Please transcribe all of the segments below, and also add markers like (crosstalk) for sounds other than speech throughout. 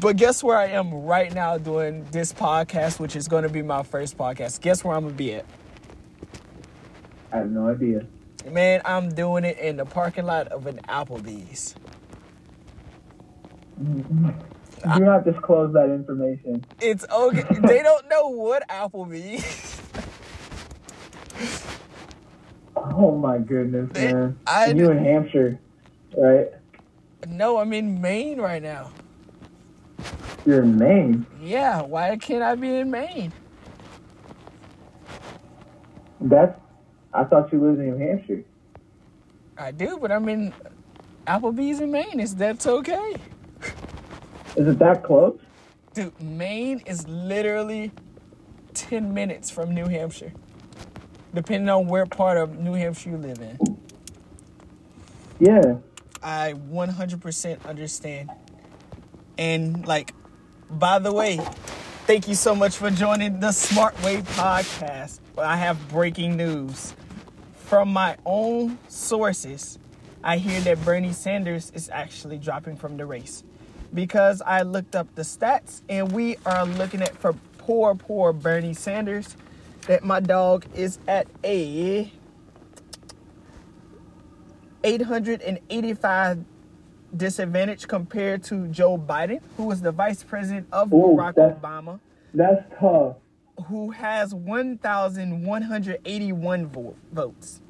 But guess where I am right now doing this podcast, which is going to be my first podcast. Guess where I'm gonna be at? I have no idea. Man, I'm doing it in the parking lot of an Applebee's. Do not disclose that information. It's okay. they don't know what Applebee's. Oh my goodness, man. I you in Hampshire, right? no, I'm in Maine right now. You're in Maine. Yeah, why can't I be in Maine? That's. I thought you lived in New Hampshire. I do, but I'm in Applebee's in Maine. Is that's okay? (laughs) Is it that close? Dude, Maine is literally 10 minutes from New Hampshire. Depending on where part of New Hampshire you live in. Yeah. I 100% understand. And, like, by the way, thank you so much for joining the Smart Way podcast. I have breaking news. From my own sources, I hear that Bernie Sanders is actually dropping from the race. Because I looked up the stats and we are looking at for poor, poor Bernie Sanders that my dog is at a 885 disadvantage compared to Joe Biden, who was the vice president of Ooh, Barack that- Obama, That's tough. who has 1,181 vo- votes.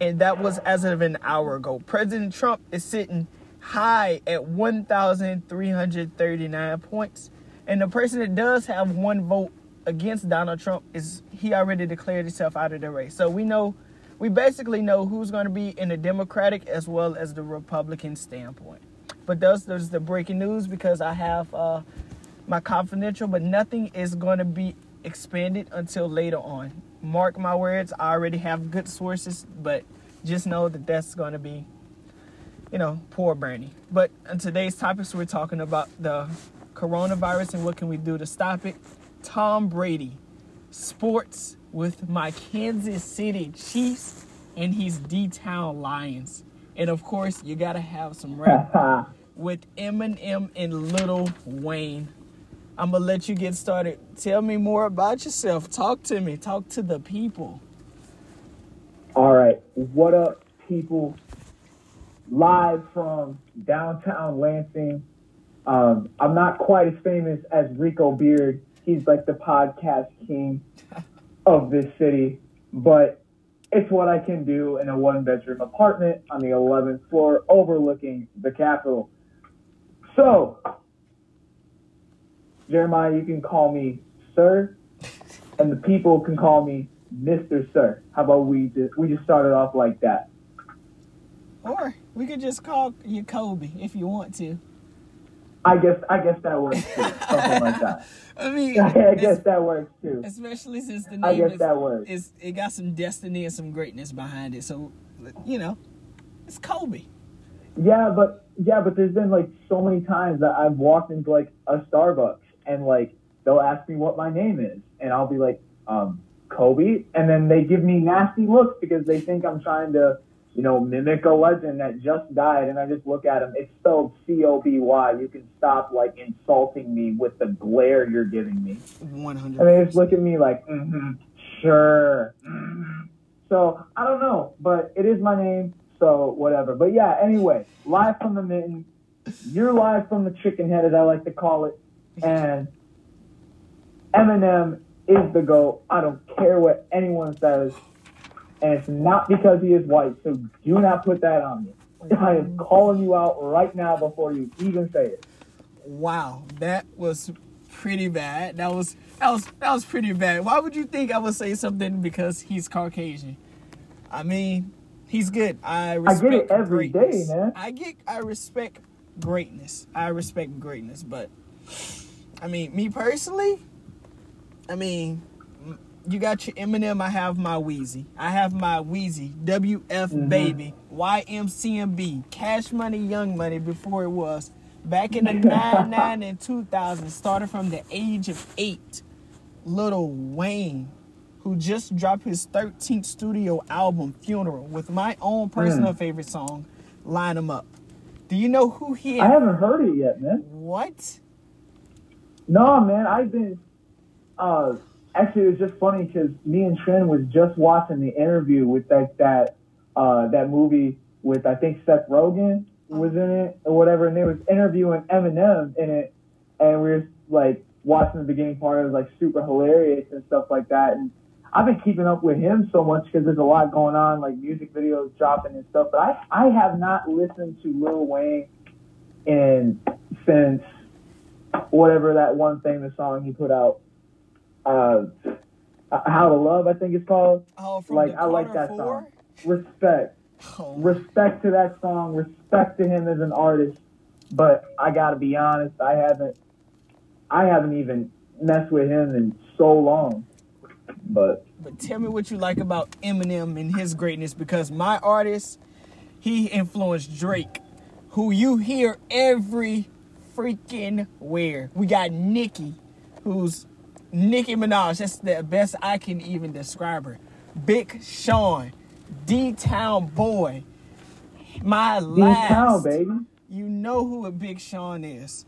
And that was as of an hour ago. President Trump is sitting high at 1,339 points. And the person that does have one vote against Donald Trump is he already declared himself out of the race. So we know, we basically know who's going to be in the Democratic as well as the Republican standpoint. But those, those the breaking news because I have uh, my confidential, but nothing is going to be expanded until later on. Mark my words, I already have good sources, but just know that that's going to be, you know, poor Bernie. But in today's topics, we're talking about the coronavirus and what can we do to stop it. Tom Brady, sports with my Kansas City Chiefs and his D-Town Lions. And of course, you got to have some rap (laughs) with Eminem and Lil Wayne. I'm gonna let you get started. Tell me more about yourself. Talk to me. Talk to the people. All right. What up, people? Live from downtown Lansing. Um, I'm not quite as famous as Rico Beard. He's like the podcast king of this city, but it's what I can do in a one bedroom apartment on the 11th floor overlooking the Capitol. So, Jeremiah, you can call me Sir, and the people can call me Mr. Sir. How about we just we just started off like that? Or we could just call you Kobe if you want to. I guess I guess that works too. (laughs) Something like that. I mean, (laughs) I guess that works too. especially since the I name guess is, that works. is it got some destiny and some greatness behind it. So, you know, it's Kobe. Yeah, but yeah, but there's been like so many times that I've walked into like a Starbucks and like they'll ask me what my name is, and I'll be like, um, Kobe, and then they give me nasty looks because they think I'm trying to, you know, mimic a legend that just died, and I just look at them. It's spelled C O B Y. You can stop like insulting me with the glare you're giving me. One And hundred. they just look at me like, mm-hmm, sure. mhm." So I don't know, but it is my name, so whatever. But yeah, anyway, live from the mitten. You're live from the chicken head, as I like to call it. And Eminem is the GOAT. I don't care what anyone says. And it's not because he is white, so do not put that on me. I am calling you out right now before you even say it. Wow, that was pretty bad. That was that was that was pretty bad. Why would you think I would say something because he's Caucasian? I mean, he's good. I I respect get it every day, greatness. man. I get I respect greatness. I respect greatness, but I mean, me personally, I mean, you got your Eminem. I have my Weezy. I have my Weezy. WF Mm-hmm. Baby. YMCMB. Cash Money, Young Money. Before it was back in the (laughs) nine nine and two thousand. Started from the age of eight. Lil Wayne, who just dropped his 13th studio album, Funeral, with my own personal favorite song, Line 'em Up. Do you know who he? Is? I haven't heard it yet, man. What? No, man, I've been. Uh, actually, it was just funny because me and Trin was just watching the interview with that that uh, that movie with I think Seth Rogen was in it or whatever, and they was interviewing Eminem in it, and we were like watching the beginning part. It was like super hilarious and stuff like that. And I've been keeping up with him so much because there's a lot going on, like music videos dropping and stuff. But I I have not listened to Lil Wayne in since whatever that one famous song he put out. Uh, How to Love, I think it's called. Oh, Like I like that Four? song. Respect, Oh, respect to that song. Respect to him as an artist. But I gotta be honest, I haven't, I haven't even messed with him in so long. But But tell me what you like about Eminem and his greatness because my artist, he influenced Drake, who you hear every freaking where. We got Nicki, who's Nicki Minaj. That's the best I can even describe her. Big Sean, D Town Boy, my D last. Town, baby. You know who a Big Sean is.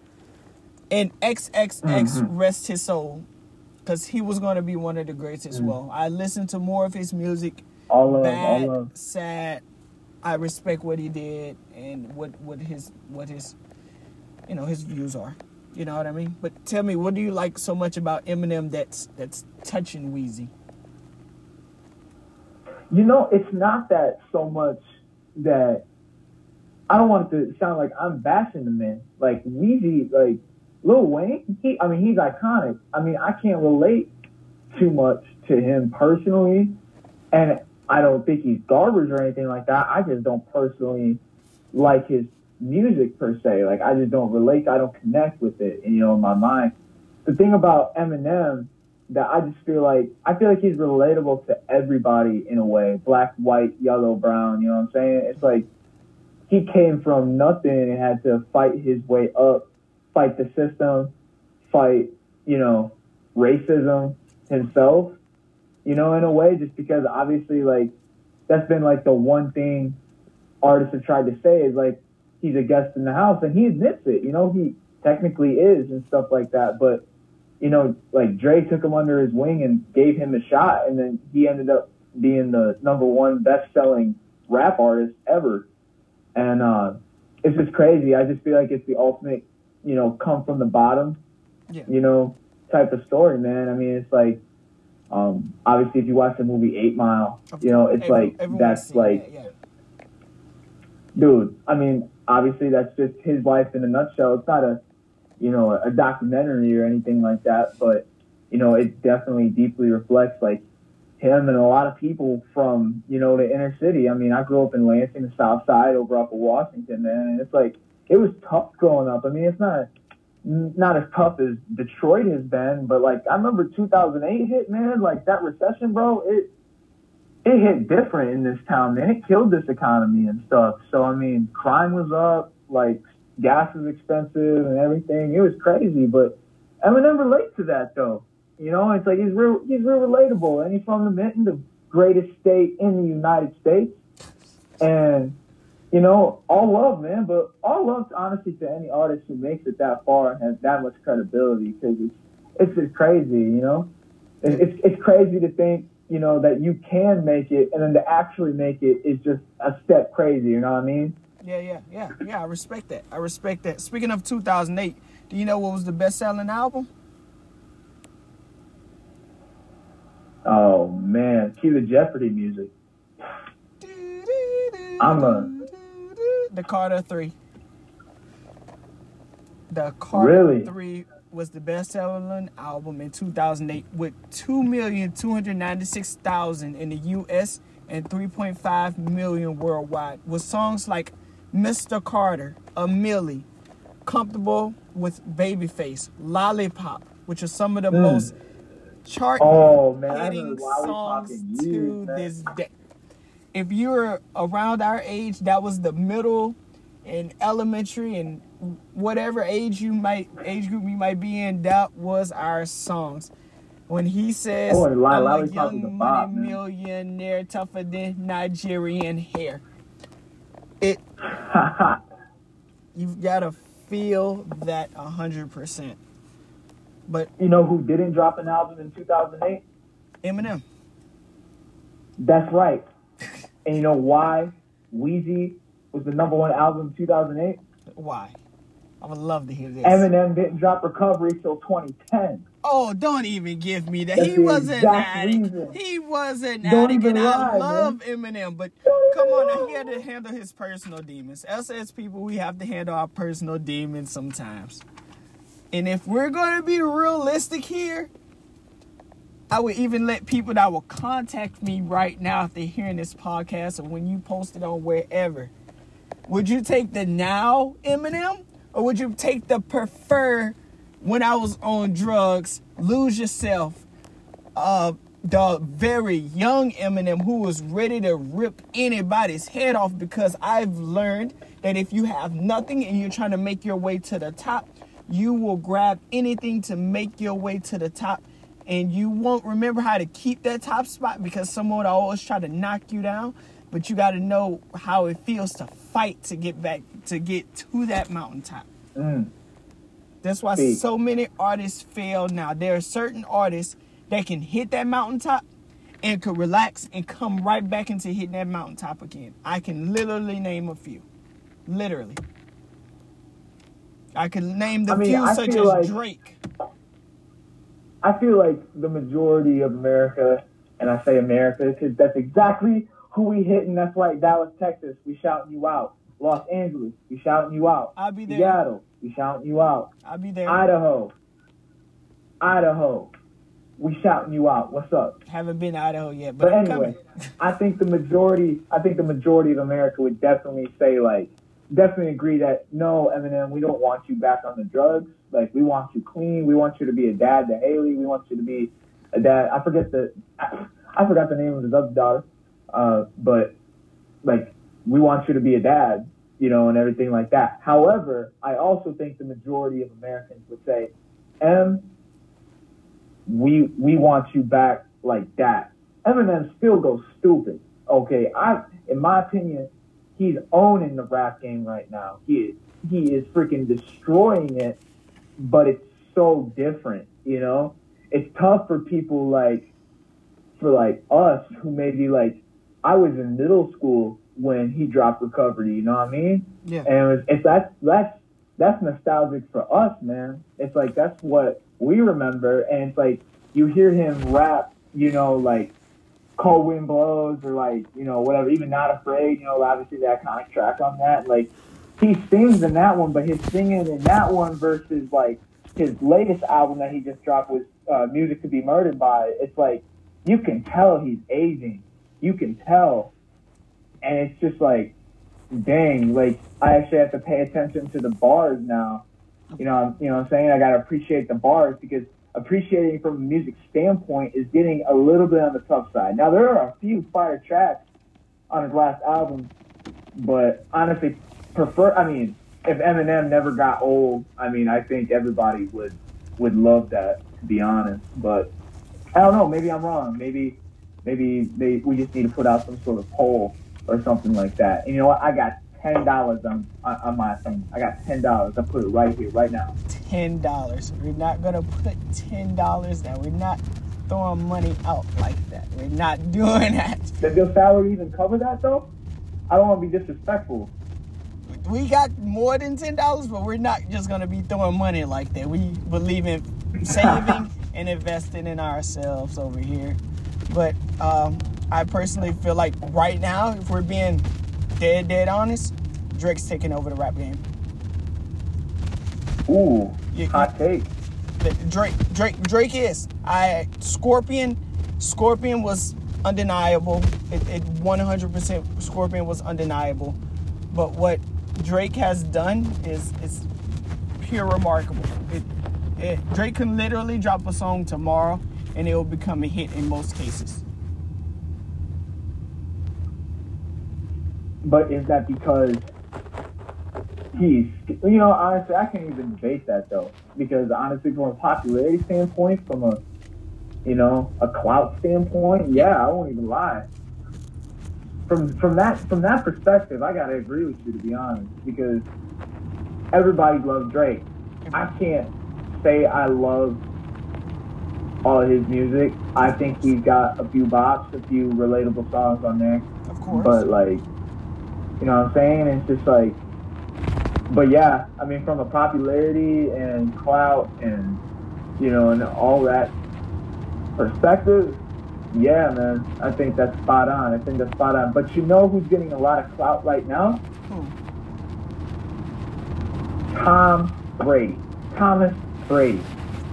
And XXX Mm-hmm. rest his soul. Because he was going to be one of the greats as Mm. well. I listened to more of his music. All all Bad, love. sad. I respect what he did and what, what his what his you know his views are. You know what I mean? But tell me, what do you like so much about Eminem that's that's touching Weezy? You know, it's not that so much that I don't want it to sound like I'm bashing the man. Like Weezy, like Lil Wayne, he I mean he's iconic. I mean I can't relate too much to him personally, and I don't think he's garbage or anything like that. I just don't personally like his music per se. Like I just don't relate. I don't connect with it. You know, in my mind. The thing about Eminem that I just feel like I feel like he's relatable to everybody in a way. Black, white, yellow, brown. You know what I'm saying? It's like he came from nothing and had to fight his way up, fight the system, fight you know racism himself. You know, in a way, just because obviously like that's been like the one thing artists have tried to say is like he's a guest in the house and he admits it. You know, he technically is and stuff like that, but you know, like Dre took him under his wing and gave him a shot, and then he ended up being the number one best-selling rap artist ever. And uh, it's just crazy. I just feel like it's the ultimate, you know, come from the bottom, Yeah. you know, type of story, man. I mean, it's like, um, obviously, if you watch the movie Eight Mile, you know, it's Every- like that's like that, yeah. dude, I mean, obviously that's just his life in a nutshell. It's not a, you know, a documentary or anything like that, but you know, it definitely deeply reflects like him and a lot of people from, you know, the inner city. I mean, I grew up in Lansing, the South Side, over off of Washington, man, and it's like it was tough growing up. I mean, it's not not as tough as Detroit has been, but like I remember 2008 hit, man, like that recession, bro. It it hit different in this town, man. It killed this economy and stuff. So I mean, crime was up, like gas was expensive and everything. It was crazy, but Eminem relates to that though. You know, it's like he's real, he's real relatable, and he's from the Mitten, the greatest state in the United States. And you know, all love, man. But all love, honestly, to any artist who makes it that far and has that much credibility, because it's it's just crazy. You know, it, it's it's crazy to think you know that you can make it, and then to actually make it is just a step crazy. You know what I mean? Yeah, yeah, yeah, yeah. I respect that. I respect that. Speaking of 2008, do you know what was the best-selling album? Oh man, cue the Jeopardy music. I'm a- The Carter Three. The Carter Really? Three was the best-selling album in 2008 with 2,296,000 in the U.S. and 3.5 million worldwide. With songs like "Mr. Carter," "A Milli," "Comfortable with Babyface," "Lollipop," which are some of the Mm. most chart Oh man, I hitting remember Lollipop songs to man. this day. If you're around our age, that was the middle and elementary and whatever age you might age group you might be in, that was our songs. When he says, Oh, "I'm a a young money millionaire, tougher than Nigerian hair," it (laughs) You've got to feel that hundred percent. But You know who didn't drop an album in 2008? Eminem, That's right. And you know why Weezy was the number one album in 2008? why? I would love to hear this. Eminem didn't drop Recovery till 2010. Oh, don't even give me that. That's he was an addict. reason. He was an Don't addict, even and I lie, love Eminem. But come on, now, he had to handle his personal demons. Us as people, we have to handle our personal demons sometimes. And if we're going to be realistic here, I would even let people that will contact me right now if they're hearing this podcast or when you post it on wherever. Would you take the now Eminem or would you take the prefer when I was on drugs, lose yourself, uh, the very young Eminem who was ready to rip anybody's head off because I've learned that if you have nothing and you're trying to make your way to the top, you will grab anything to make your way to the top. And you won't remember how to keep that top spot because someone would always try to knock you down. But you got to know how it feels to fight to get back to get to that mountaintop Mm. that's why Big. so many artists fail now. There are certain artists that can hit that mountaintop and could relax and come right back into hitting that mountaintop again. I can literally name a few. Literally. I can name the I mean, few I such as like- Drake. I feel like the majority of America, and I say America because that's exactly who we hit, and that's like Dallas, Texas, we shouting you out. Los Angeles, we shouting you out. I'll be there. Seattle, we shouting you out. I'll be there. Idaho, Idaho, we shouting you out. What's up? Haven't been to Idaho yet, but, But anyway. (laughs) I think the majority, I think the majority of America would definitely say like, definitely agree that no, Eminem, we don't want you back on the drugs. Like, we want you clean. We want you to be a dad to Hailie. We want you to be a dad. I forget the, I, I forgot the name of his other daughter, uh, but like, we want you to be a dad, you know, and everything like that. However, I also think the majority of Americans would say, M, we we want you back like that. Eminem still goes stupid. Okay, I in my opinion, he's owning the rap game right now. He is he is freaking destroying it, but it's so different, you know? It's tough for people like for like us who maybe like I was in middle school when he dropped recovery, you know what I mean? Yeah. And it was, if that's that's that's nostalgic for us, man. It's like that's what we remember, and it's like you hear him rap, you know, like "Cold Wind Blows" or like you know whatever, even "Not Afraid." You know, obviously the iconic track on that. Like he sings in that one, but his singing in that one versus like his latest album that he just dropped was uh, "Music to Be Murdered By." It's like you can tell he's aging. You can tell, and it's just like dang, like I actually have to pay attention to the bars now. You know, I'm- you know what I'm saying? I gotta appreciate the bars because appreciating from a music standpoint is getting a little bit on the tough side. Now there are a few fire tracks on his last album, but honestly prefer I mean, if Eminem never got old, I mean I think everybody would would love that to be honest. But I don't know, maybe I'm wrong. Maybe maybe they we just need to put out some sort of poll or something like that. And you know what? I got ten dollars on, on my thing. I got ten dollars. I put it right here, right now. ten dollars. We're not gonna put ten dollars down. We're not throwing money out like that. We're not (laughs) doing that. Does your salary even cover that though? I don't want to be disrespectful. We got more than ten dollars, but we're not just gonna be throwing money like that. We believe in (laughs) saving and investing in ourselves over here. But um, I personally feel like right now, if we're being dead, dead honest, Drake's taking over the rap game. Ooh, Yeah, hot take. Drake Drake Drake is. I Scorpion Scorpion was undeniable. It, it 100% Scorpion was undeniable. But what Drake has done is is pure remarkable. It, it, Drake can literally drop a song tomorrow and it will become a hit in most cases. But is that because he's, you know, honestly, I can't even debate that though. Because honestly, from a popularity standpoint, from a, you know, a clout standpoint, yeah, I won't even lie. From from that from that perspective, I gotta agree with you to be honest, because everybody loves Drake. I can't say I love all of his music. I think he's got a few bops, a few relatable songs on there. Of course. But like, you know what I'm saying? It's just like, but yeah, I mean, from a popularity and clout and you know and all that perspective, yeah, man, I think that's spot on. I think that's spot on. But you know who's getting a lot of clout right now? Who? Tom Brady. Thomas Brady.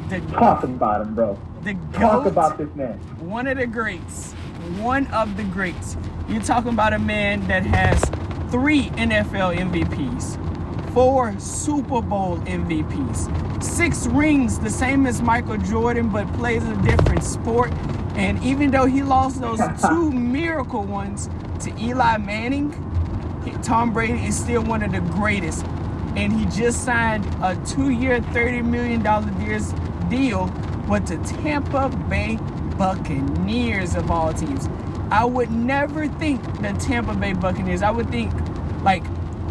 The, Talk about him, bro. the Talk about this man. one of the greats. One of the greats. You're talking about a man that has three NFL MVPs, four Super Bowl MVPs, six rings, the same as Michael Jordan, but plays a different sport. And even though he lost those (laughs) two miracle ones to Eli Manning, Tom Brady is still one of the greatest. And he just signed a two-year, $30 million deal with the Tampa Bay Buccaneers of all teams. I would never think the Tampa Bay Buccaneers. I would think like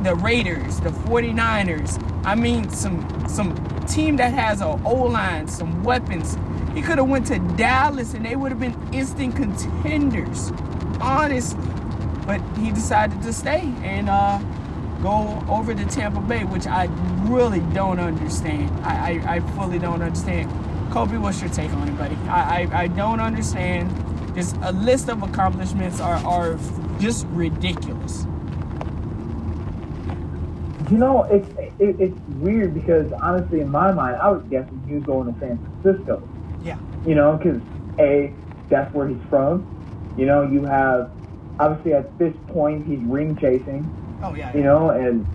the Raiders, the 49ers. I mean some some team that has a O-line, some weapons. He could have went to Dallas and they would have been instant contenders. Honestly. But he decided to stay and uh go over to Tampa Bay, which I really don't understand. I, I, I fully don't understand. Kobe, what's your take on it, buddy? I, I, I don't understand. Just a list of accomplishments are, are just ridiculous. You know, it's it, it's weird because honestly, in my mind, I was guessing he was going to San Francisco. Yeah. You know, because a that's where he's from. You know, you have obviously at this point he's ring chasing. Oh yeah. You know, and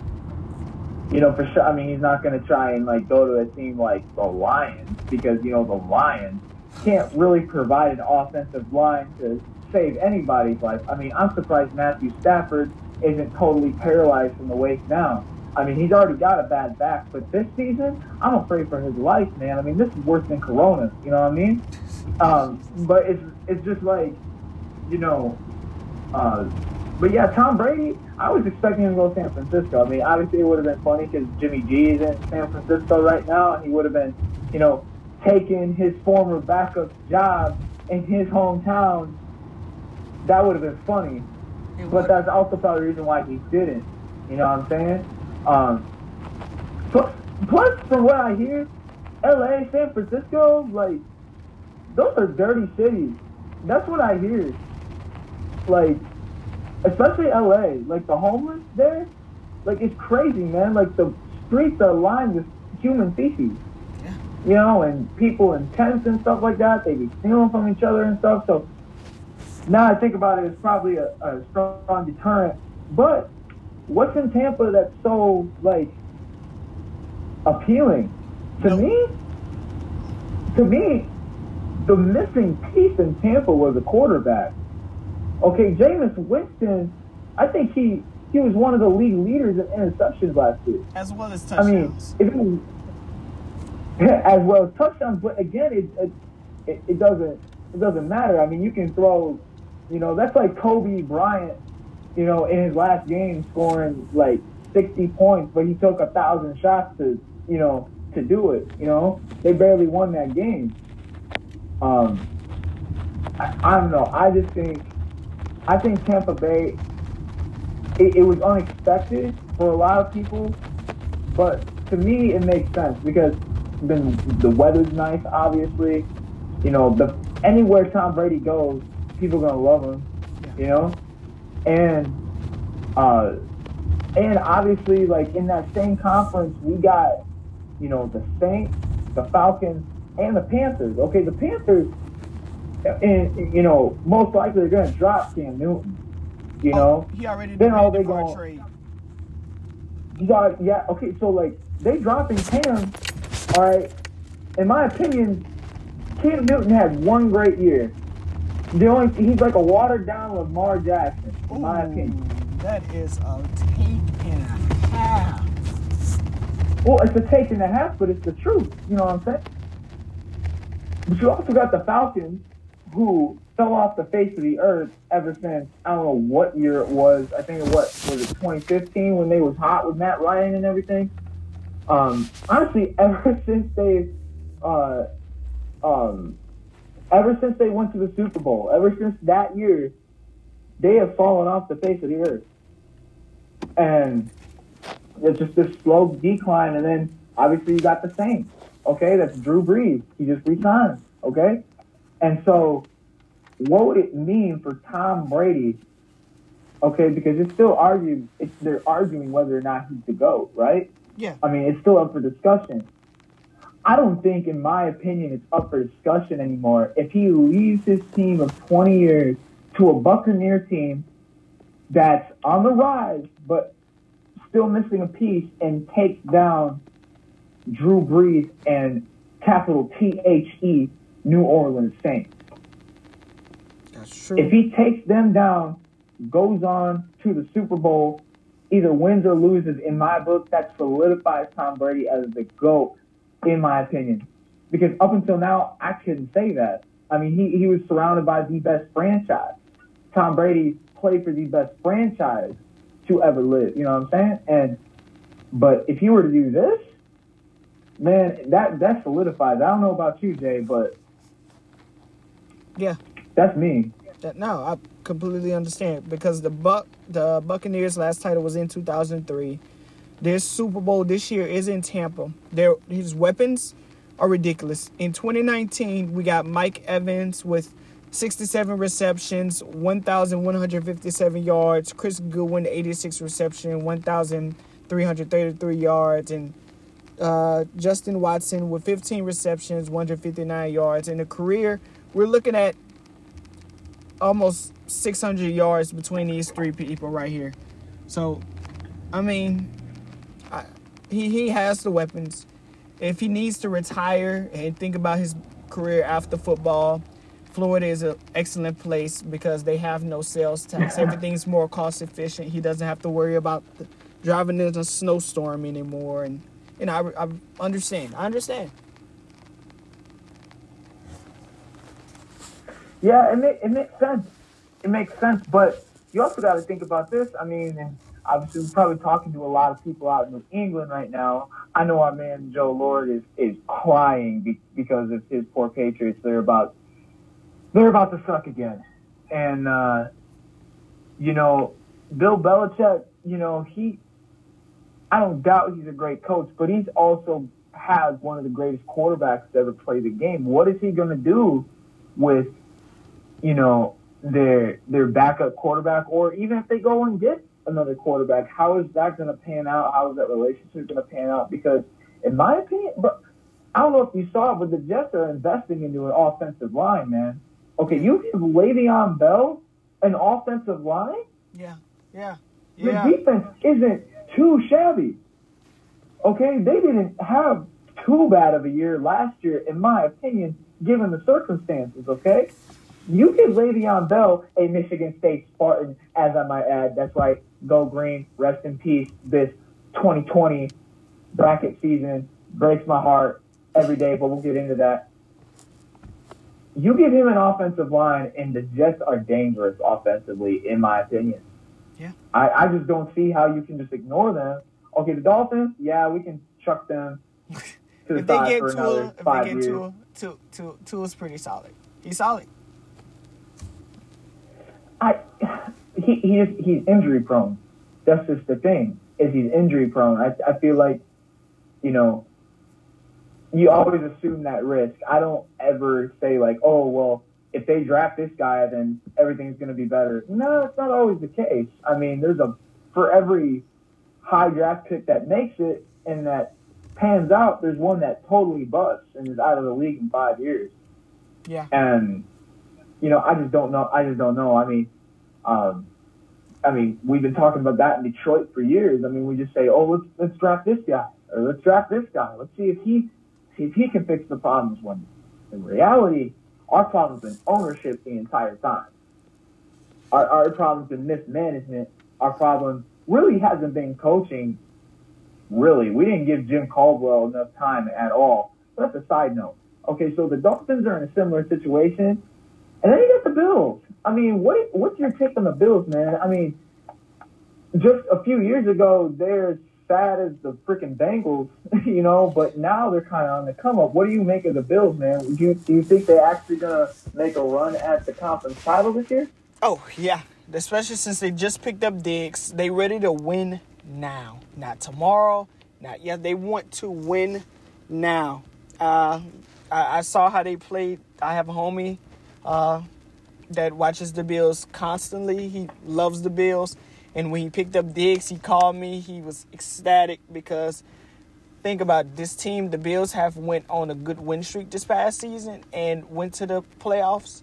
you know for sure. I mean, he's not going to try and like go to a team like the Lions because you know the Lions can't really provide an offensive line to save anybody's life. I mean, I'm surprised Matthew Stafford isn't totally paralyzed from the waist down. I mean, he's already got a bad back, but this season, I'm afraid for his life, man. I mean, this is worse than Corona. You know what I mean? Um, but it's it's just like, you know, uh, but yeah, Tom Brady. I was expecting him to go to San Francisco. I mean, obviously it would have been funny because Jimmy G is in San Francisco right now, and he would have been, you know, taking his former backup job in his hometown. That would have been funny. It But would- that's also probably the reason why he didn't. You know what I'm saying? Um, plus, plus, from what I hear, L.A., San Francisco, like, those are dirty cities. That's what I hear. Like, especially L.A., like the homeless there, like it's crazy, man. Like the streets are lined with human feces. You know, and people in tents and stuff like that, they be stealing from each other and stuff. So now I think about it, it's probably a, a strong deterrent. But what's in Tampa that's so like appealing to No. me? To me, the missing piece in Tampa was a quarterback. Okay, Jameis Winston, I think he he was one of the league leaders in interceptions last year. as well as touchdowns. I mean, if it, (laughs) as well as touchdowns, but again, it, it it doesn't it doesn't matter. I mean, you can throw, you know, that's like Kobe Bryant, you know, in his last game scoring like 60 points, but he took a thousand shots to, you know, to do it. You know, they barely won that game. Um, I, I don't know. I just think, I think Tampa Bay. It, it was unexpected for a lot of people, but to me, it makes sense because then the weather's nice, obviously. You know, the anywhere Tom Brady goes, people are gonna love him. You know, and uh, and obviously, like in that same conference, we got you know the Saints, the Falcons, and the Panthers. Okay, the Panthers, and you know, most likely they're gonna drop Cam Newton. You know, Oh, he already then all they gon- trade. yeah, yeah, okay, so like they dropping Cam, all right. In my opinion, Cam Newton had one great year. The only he's like a watered down Lamar Jackson, in my opinion. That is a take and a half. Well, it's a take and a half, but it's the truth. You know what I'm saying? But you also got the Falcons, who fell off the face of the earth ever since I don't know what year it was. I think it was was it 2015 when they was hot with Matt Ryan and everything. Um, honestly, (laughs) ever since they, uh, um, ever since they went to the Super Bowl, ever since that year, they have fallen off the face of the earth. And it's just this slow decline. And then obviously you got the Saints. Okay, that's Drew Brees. He just resigned. Okay, and so what would it mean for Tom Brady? Okay, because it's still arguing. It's they're arguing whether or not he's the goat, right? Yeah. I mean, it's still up for discussion. I don't think, in my opinion, it's up for discussion anymore. If he leaves his team of 20 years to a Buccaneer team that's on the rise, but still missing a piece and takes down Drew Brees and capital T H E New Orleans Saints. That's true. If he takes them down, goes on to the Super Bowl, either wins or loses, in my book, that solidifies Tom Brady as the GOAT, in my opinion. Because up until now, I couldn't say that. I mean, he, he was surrounded by the best franchise. Tom Brady played for the best franchise to ever live. You know what I'm saying? And but if he were to do this, man, that that solidifies. I don't know about you, Jay, but yeah. that's me. No, I completely understand because the Buck the Buccaneers last title was in 2003. Their Super Bowl this year is in Tampa. Their his weapons are ridiculous. In 2019, we got Mike Evans with 67 receptions, 1,157 yards. Chris Godwin, 86 reception, 1,333 yards, and uh, Justin Watson with 15 receptions, 159 yards. In a career, we're looking at almost 600 yards between these three people right here. So, I mean, I, he he has the weapons. If he needs to retire and think about his career after football, Florida is an excellent place because they have no sales tax. (laughs) Everything's more cost efficient. He doesn't have to worry about the, driving in a snowstorm anymore. And you know, I, I understand. I understand. Yeah, it, it makes sense. It makes sense, but you also got to think about this. I mean, obviously we're probably talking to a lot of people out in New England right now. I know our man Joe Lord is is crying be, because of his poor Patriots. They're about they're about to suck again, and uh, you know, Bill Belichick. You know, he I don't doubt he's a great coach, but he's also has one of the greatest quarterbacks to ever play the game. What is he going to do with you know, their their backup quarterback, or even if they go and get another quarterback, how is that going to pan out? How is that relationship going to pan out? Because, in my opinion, but I don't know if you saw it, but the Jets are investing into an offensive line, man. Okay, you give Le'Veon Bell an offensive line. Yeah, yeah, The defense isn't too shabby. Okay, they didn't have too bad of a year last year, in my opinion, given the circumstances. Okay, you give Le'Veon Bell a Michigan State Spartan, as I might add. That's right, go green, rest in peace. This 2020 bracket season breaks my heart every day, but we'll get into that. You give him an offensive line, and the Jets are dangerous offensively, in my opinion. Yeah. I, I just don't see how you can just ignore them. Okay, the Dolphins, yeah, we can chuck them to (laughs) the If they get for Tua, another if they get years. Tua, Tua, Tua, Tua's pretty solid. He's solid. I he he is he's injury prone. That's just the thing. Is he's injury prone. I I feel like, you know, you always assume that risk. I don't ever say like, oh well, if they draft this guy, then everything's going to be better. No, it's not always the case. I mean, there's a for every high draft pick that makes it and that pans out, there's one that totally busts and is out of the league in five years. Yeah. And you know, I just don't know. I just don't know. I mean, um, I mean, we've been talking about that in Detroit for years. I mean, we just say, oh, let's let's draft this guy or let's draft this guy. Let's see if he see if he can fix the problems. When in reality, our problem's been ownership the entire time. Our our problem's been mismanagement. Our problem really hasn't been coaching. Really, we didn't give Jim Caldwell enough time at all. But that's a side note. Okay, so the Dolphins are in a similar situation, and then you got the Bills. I mean, what what's your take on the Bills, man? I mean, just a few years ago, they're bad as the freaking Bengals, (laughs) you know, but now they're kind of on the come up. What do you make of the Bills, man? Do you, do you think they're actually gonna make a run at the conference title this year? Oh yeah, especially since they just picked up Diggs. They ready to win now, not tomorrow, not yet. They want to win now. Uh, I, I saw how they played. I have a homie uh, that watches the Bills constantly. He loves the Bills. And when he picked up Diggs, he called me. He was ecstatic because think about this team. The Bills have went on a good win streak this past season and went to the playoffs.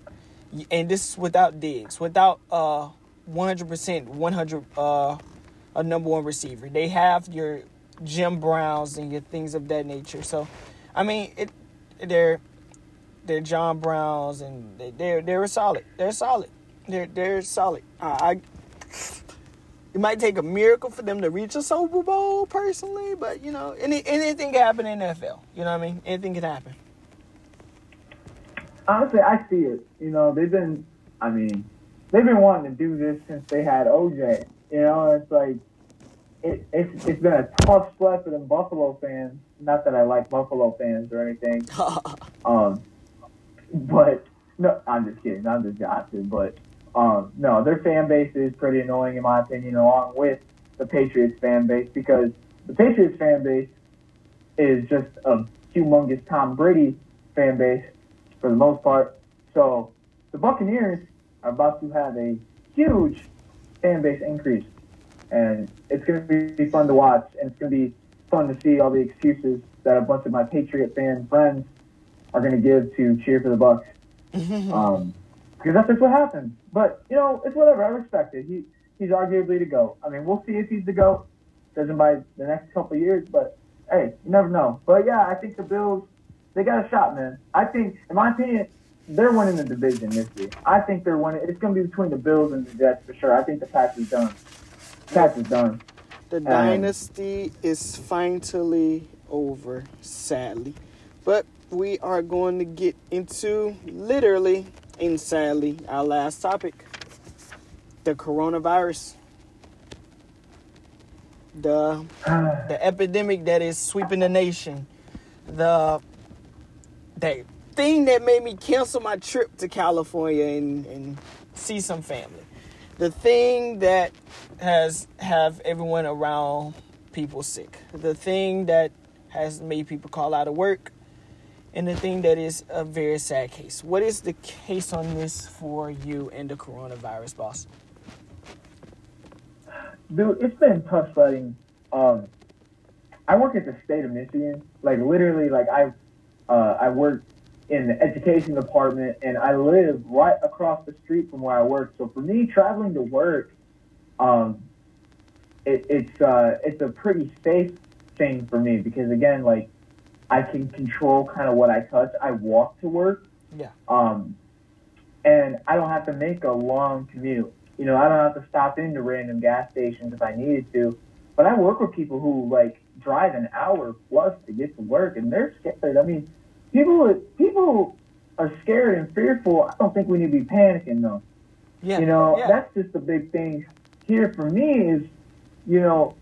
And this is without Diggs, without uh 100%, 100 uh a number one receiver. They have your Jim Browns and your things of that nature. So, I mean, it they're they're John Browns and they, they're they're solid. They're solid. They're they're solid. I it might take a miracle for them to reach a Super Bowl, personally, but you know, any, anything can happen in NFL. You know what I mean? Anything can happen. Honestly, I see it. You know, they've been, I mean, they've been wanting to do this since they had OJ. You know, it's like, it, it's, it's been a tough split for the Buffalo fans. Not that I like Buffalo fans or anything. (laughs) um, but, no, I'm just kidding. I'm just joshing. But um, no, their fan base is pretty annoying in my opinion, along with the Patriots fan base because the Patriots fan base is just a humongous Tom Brady fan base for the most part. So the Buccaneers are about to have a huge fan base increase, and it's going to be fun to watch, and it's going to be fun to see all the excuses that a bunch of my Patriot fan friends are going to give to cheer for the Bucks. um, because that's just what happens. But you know, it's whatever. I respect it. He he's arguably the goat. I mean, we'll see if he's the goat. Doesn't by the next couple of years, but hey, you never know. But yeah, I think the Bills they got a shot, man. I think, in my opinion, they're winning the division this year. I think they're winning. It's going to be between the Bills and the Jets for sure. I think the patch is done. Patch is done. The um, dynasty is finally over, sadly. But we are going to get into literally and sadly, our last topic the coronavirus. The, the epidemic that is sweeping the nation. The, the thing that made me cancel my trip to California and, and see some family. The thing that has have everyone around people sick. The thing that has made people call out of work and the thing that is a very sad case. What is the case on this for you and the coronavirus, boss? Dude, it's been tough sledding. Um, I work at the state of Michigan. Like literally, like I, uh, I work in the education department, and I live right across the street from where I work. So for me, traveling to work, um, it, it's uh, it's a pretty safe thing for me because again, like I can control kind of what I touch. I walk to work. Yeah. Um, and I don't have to make a long commute. You know, I don't have to stop into random gas stations if I needed to. But I work with people who like drive an hour plus to get to work, and they're scared. I mean, people people are scared and fearful. I don't think we need to be panicking though. Yeah. You know, yeah. that's just the big thing here for me is, you know,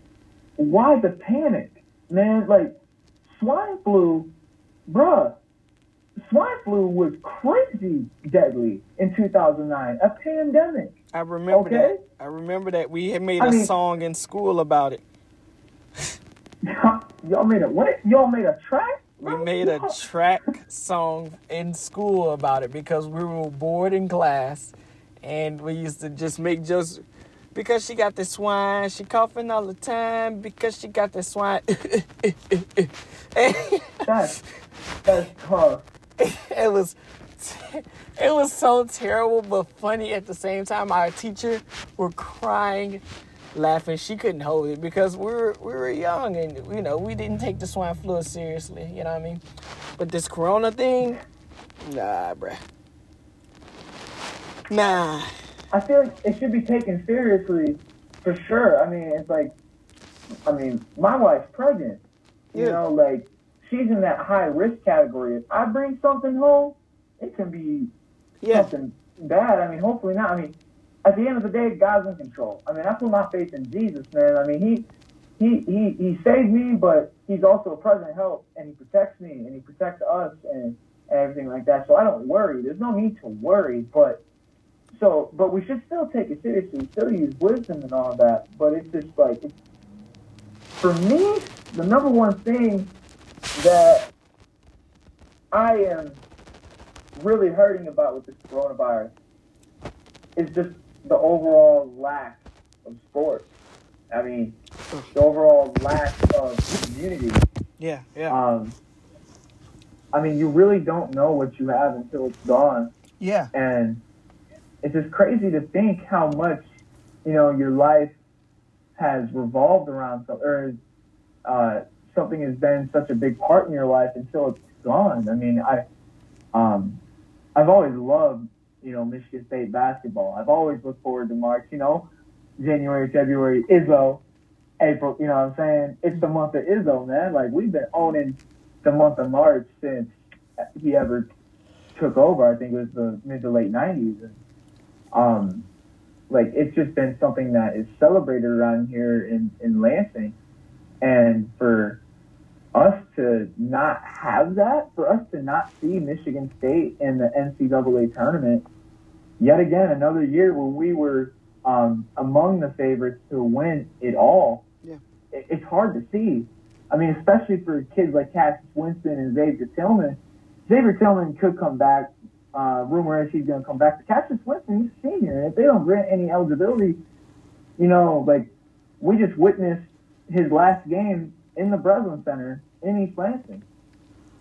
why the panic, man? Like swine flu, bruh, swine flu was crazy deadly in 2009, a pandemic. I remember okay? that. I remember that we had made I a mean, song in school about it. (laughs) y'all made a what? Y'all made a track? We made a track song in school about it because we were bored in class, and we used to just make jokes because she got the swine. She coughing all the time because she got the swine. that's that's tough. (laughs) It was it was so terrible but funny at the same time. Our teacher were crying, laughing. She couldn't hold it because we were we were young and you know we didn't take the swine flu seriously. You know what I mean? But this corona thing, nah, bruh. Nah. I feel like it should be taken seriously for sure. I mean, it's like, I mean, my wife's pregnant. You yeah. know, like she's in that high risk category. If I bring something home, it can be yeah. something bad. I mean, hopefully not. I mean, at the end of the day, God's in control. I mean, I put my faith in Jesus, man. I mean, he he, he, he saved me, but he's also a present help, and he protects me, and he protects us, and, and everything like that. So I don't worry. There's no need to worry, but so, but we should still take it seriously, still use wisdom and all that. But it's just like, it's, for me, the number one thing that I am really hurting about with this coronavirus is just the overall lack of sports. I mean, the overall lack of community. Yeah, yeah, Um, I mean, you really don't know what you have until it's gone. yeah, And it's just crazy to think how much, you know, your life has revolved around, so, or uh, something has been such a big part in your life until it's gone. I mean, I, um, I've always loved, you know, Michigan State basketball. I've always looked forward to March, you know, January, February, Izzo, April, you know what I'm saying? It's the month of Izzo, man. Like, we've been owning the month of March since he ever took over. I think it was the mid to late 90s. And, um, like, it's just been something that is celebrated around here in, in Lansing. And for us to not have that, for us to not see Michigan State in the NCAA tournament, yet again, another year where we were um, among the favorites to win it all, Yeah. it, it's hard to see. I mean, especially for kids like Cassius Winston and Xavier Tillman. Xavier Tillman could come back. Uh, rumor is he's going to come back. But Cassius Winston, he's a senior. If they don't grant any eligibility, you know, like we just witnessed his last game in the Breslin Center in East Lansing.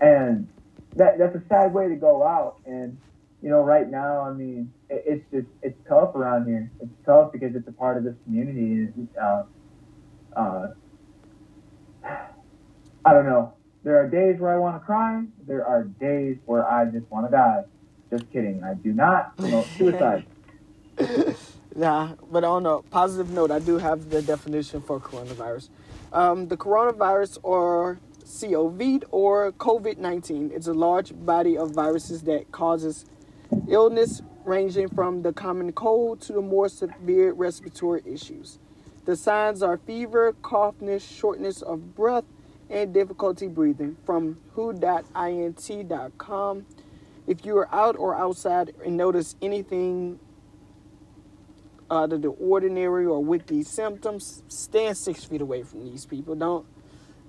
And that that's a sad way to go out. And, you know, right now, I mean, it, it's just, it's tough around here. It's tough because it's a part of this community. Uh, uh, I don't know. There are days where I want to cry. There are days where I just want to die. Just kidding. I do not promote (laughs) suicide. (laughs) Nah, but on a positive note, I do have the definition for coronavirus. Um, the coronavirus, or COVID, or COVID 19, it's a large body of viruses that causes illness ranging from the common cold to the more severe respiratory issues. The signs are fever, coughness, shortness of breath, and difficulty breathing. From who.int.com. If you are out or outside and notice anything out of the ordinary or with these symptoms, stand six feet away from these people. Don't.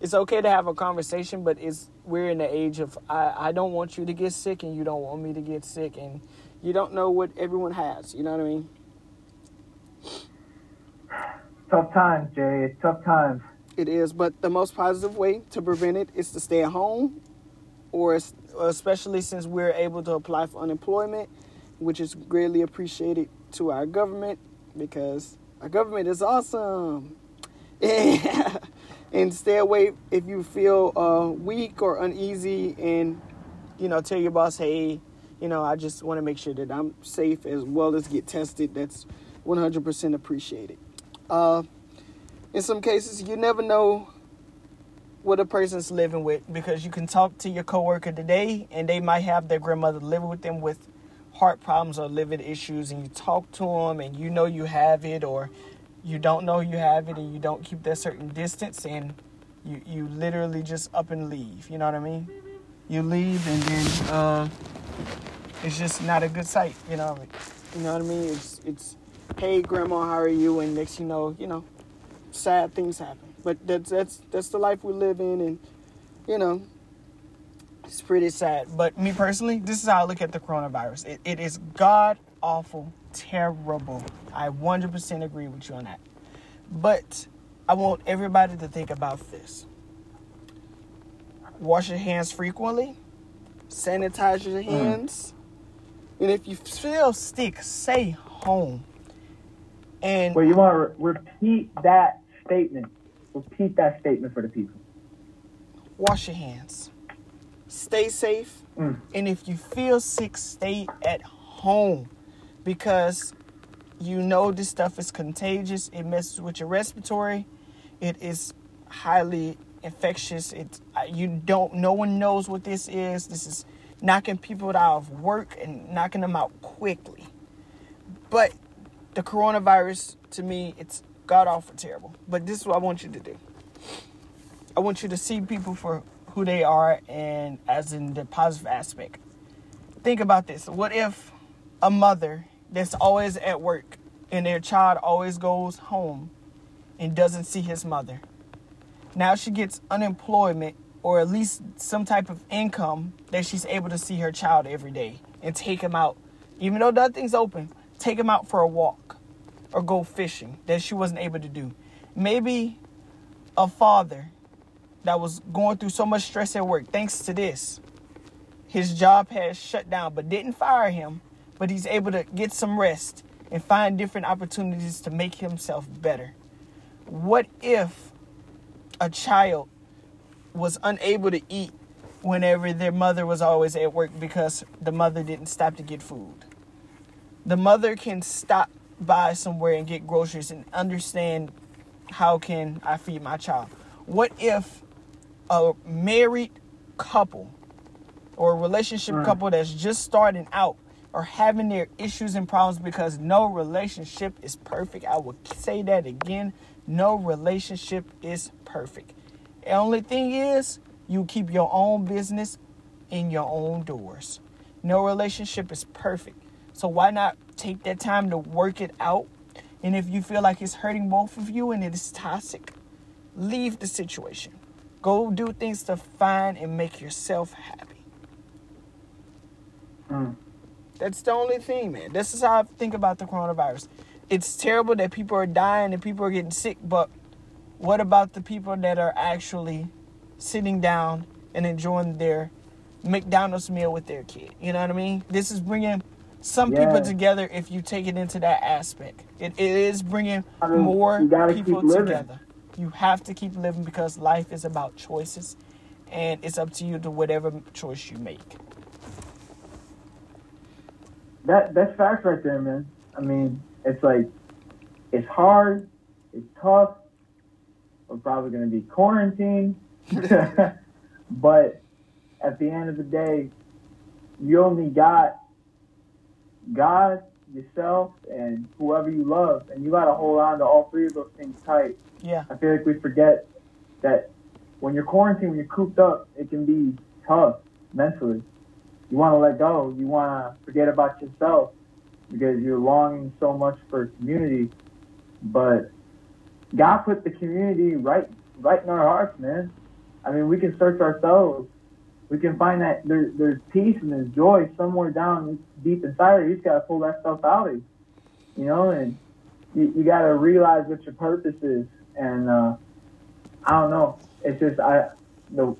It's okay to have a conversation, but it's we're in the age of I, I don't want you to get sick and you don't want me to get sick and you don't know what everyone has. You know what I mean? tough times, Jay. It's tough times. It is, but the most positive way to prevent it is to stay at home, or especially since we're able to apply for unemployment, which is greatly appreciated to our government because our government is awesome. (laughs) and stay away if you feel uh, weak or uneasy, and you know, tell your boss, hey, you know, I just want to make sure that I'm safe as well as get tested. That's 100% appreciated. Uh, in some cases, you never know what a person's living with because you can talk to your coworker today and they might have their grandmother living with them with heart problems or living issues and you talk to them and you know you have it or you don't know you have it and you don't keep that certain distance and you, you literally just up and leave you know what i mean? You leave and then uh, it's just not a good sight you know? You know what i mean? It's it's hey grandma how are you? And next you know you know sad things happen but that's that's that's the life we live in and you know it's pretty sad. But me personally this is how i look at the coronavirus. It, it is god awful terrible. I 100% agree with you on that. But i want everybody to think about this. Wash your hands frequently. Sanitize your mm. hands. And if you feel sick stay home. And Well, you want to re- repeat that statement. Repeat that statement for the people. wash your hands. Stay safe. Mm. And if you feel sick, stay at home because you know this stuff is contagious. It messes with your respiratory. It is highly infectious. It you don't no one knows what this is. This is knocking people out of work and knocking them out quickly. But the coronavirus to me it's god awful terrible. But this is what I want you to do. I want you to see people for who they are and as in the positive aspect. Think about this. What if a mother that's always at work and their child always goes home and doesn't see his mother? Now she gets unemployment or at least some type of income that she's able to see her child every day and take him out. Even though nothing's open, take him out for a walk or go fishing that she wasn't able to do. Maybe a father that was going through so much stress at work, thanks to this, his job has shut down, but didn't fire him, but he's able to get some rest and find different opportunities to make himself better. What if a child was unable to eat whenever their mother was always at work because the mother didn't stop to get food? The mother can stop by somewhere and get groceries and understand how can I feed my child. What if a married couple or a relationship Right. couple that's just starting out are having their issues and problems because no relationship is perfect. I will say that again. No relationship is perfect. The only thing is you keep your own business in your own doors. No relationship is perfect. So why not take that time to work it out? And if you feel like it's hurting both of you and it is toxic, leave the situation. Go do things to find and make yourself happy. Mm. That's the only thing, man. This is how I think about the coronavirus. It's terrible that people are dying and people are getting sick, but what about the people that are actually sitting down and enjoying their McDonald's meal with their kid? You know what I mean? This is bringing some Yeah. people together if you take it into that aspect. It, it is bringing I mean, more people together. You have to keep living because life is about choices, and it's up to you to whatever choice you make. That that's facts right there, man. I mean, it's like it's hard, it's tough. We're probably gonna be quarantined, (laughs) (laughs) but at the end of the day, you only got God, yourself, and whoever you love, and you gotta hold on to all three of those things tight. Yeah, I feel like we forget that when you're quarantined, when you're cooped up, it can be tough mentally. You want to let go. You want to forget about yourself because you're longing so much for community. But God put the community right, right in our hearts, man. I mean, we can search ourselves. We can find that there, there's peace and there's joy somewhere down deep inside. You just gotta pull that stuff out of you, you know. And you, you gotta realize what your purpose is. And uh, I don't know. It's just I the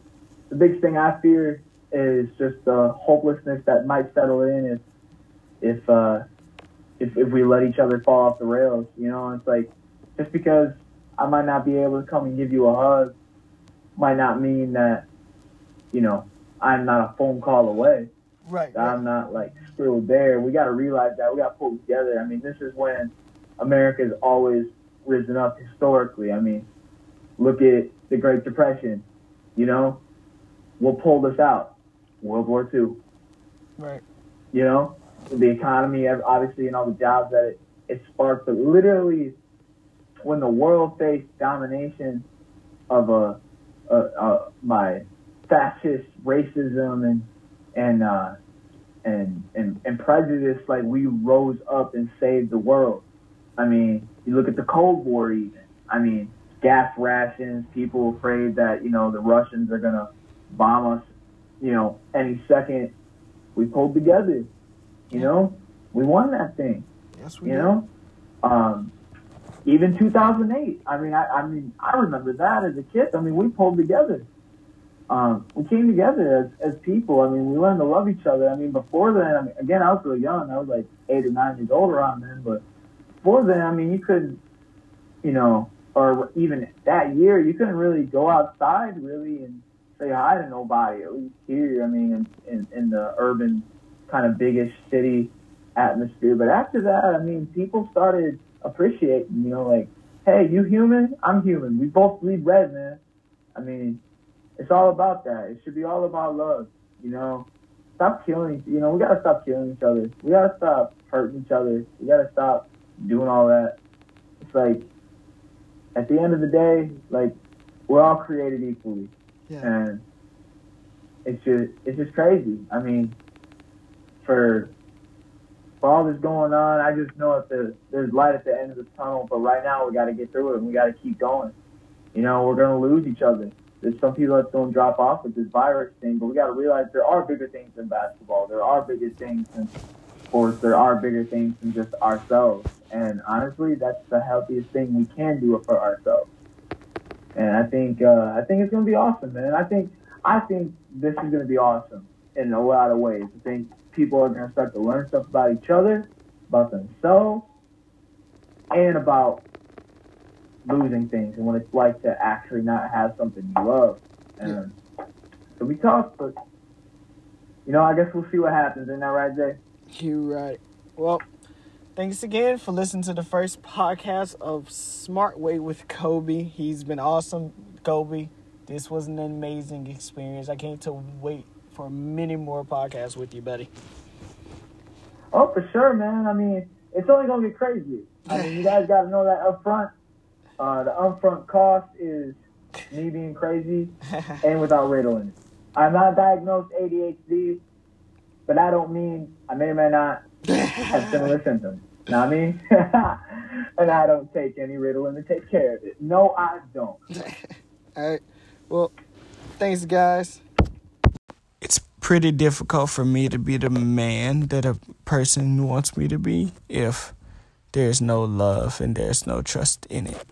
the biggest thing I fear is just the hopelessness that might settle in if if uh, if if we let each other fall off the rails. You know, it's like just because I might not be able to come and give you a hug might not mean that you know I'm not a phone call away. right. I'm not like still there. We got to realize that we got to pull together. I mean, this is when America's always risen up historically. I mean, look at the Great Depression. You know, what pulled us out? World War II. Right. You know, the economy, obviously, and all the jobs that it, it sparked. But literally, when the world faced domination of a, a, a my fascist racism and and uh, and, and and prejudice, like we rose up and saved the world. I mean, you look at the Cold War, even. I mean, gas rations, people afraid that you know the Russians are gonna bomb us, you know, any second. We pulled together, you know, we won that thing, Yes, we you do. know. Um, even 2008. I mean, I, I mean, I remember that as a kid. I mean, we pulled together. Um, we came together as, as people. I mean, we learned to love each other. I mean, before then, I mean, again, I was really young. I was like eight or nine years old around then. But before then, I mean, you couldn't, you know, or even that year, you couldn't really go outside really and say hi to nobody. At least here, I mean, in, in, in the urban kind of biggish city atmosphere. But after that, I mean, people started appreciating, you know, like, hey, you human? I'm human. We both bleed red, man. I mean, it's all about that. It should be all about love, you know. Stop killing, you know, we gotta stop killing each other. We gotta stop hurting each other. We gotta stop doing all that. It's like, at the end of the day, like, we're all created equally, Yeah. and it's just it's just crazy. I mean, for for all this going on, I just know that there's, there's light at the end of the tunnel. But right now, we got to get through it, and we got to keep going. You know, we're gonna lose each other. There's some people that's going to drop off with this virus thing, but we got to realize there are bigger things than basketball. There are bigger things than sports. There are bigger things than just ourselves. And honestly, that's the healthiest thing we can do for ourselves. And I think uh, I think it's going to be awesome, man. I think I think this is going to be awesome in a lot of ways. I think people are going to start to learn stuff about each other, about themselves, and about losing things and what it's like to actually not have something you love. And it'll be tough, but you know, I guess we'll see what happens. Isn't that right, Jay? You're right. Well, thanks again for listening to the first podcast of Smart Way with Kobe. He's been awesome, Kobe. This was an amazing experience. I can't to wait for many more podcasts with you, buddy. Oh, for sure, man. I mean, it's only gonna get crazy. I mean, you (laughs) guys got to know that up front. Uh, the upfront cost is me being crazy (laughs) and without Ritalin. I'm not diagnosed ADHD, but I don't mean I may or may not have similar (laughs) symptoms. Know what I mean? (laughs) and I don't take any Ritalin to take care of it. No, I don't. All right. Well, thanks, guys. It's pretty difficult for me to be the man that a person wants me to be if there's no love and there's no trust in it.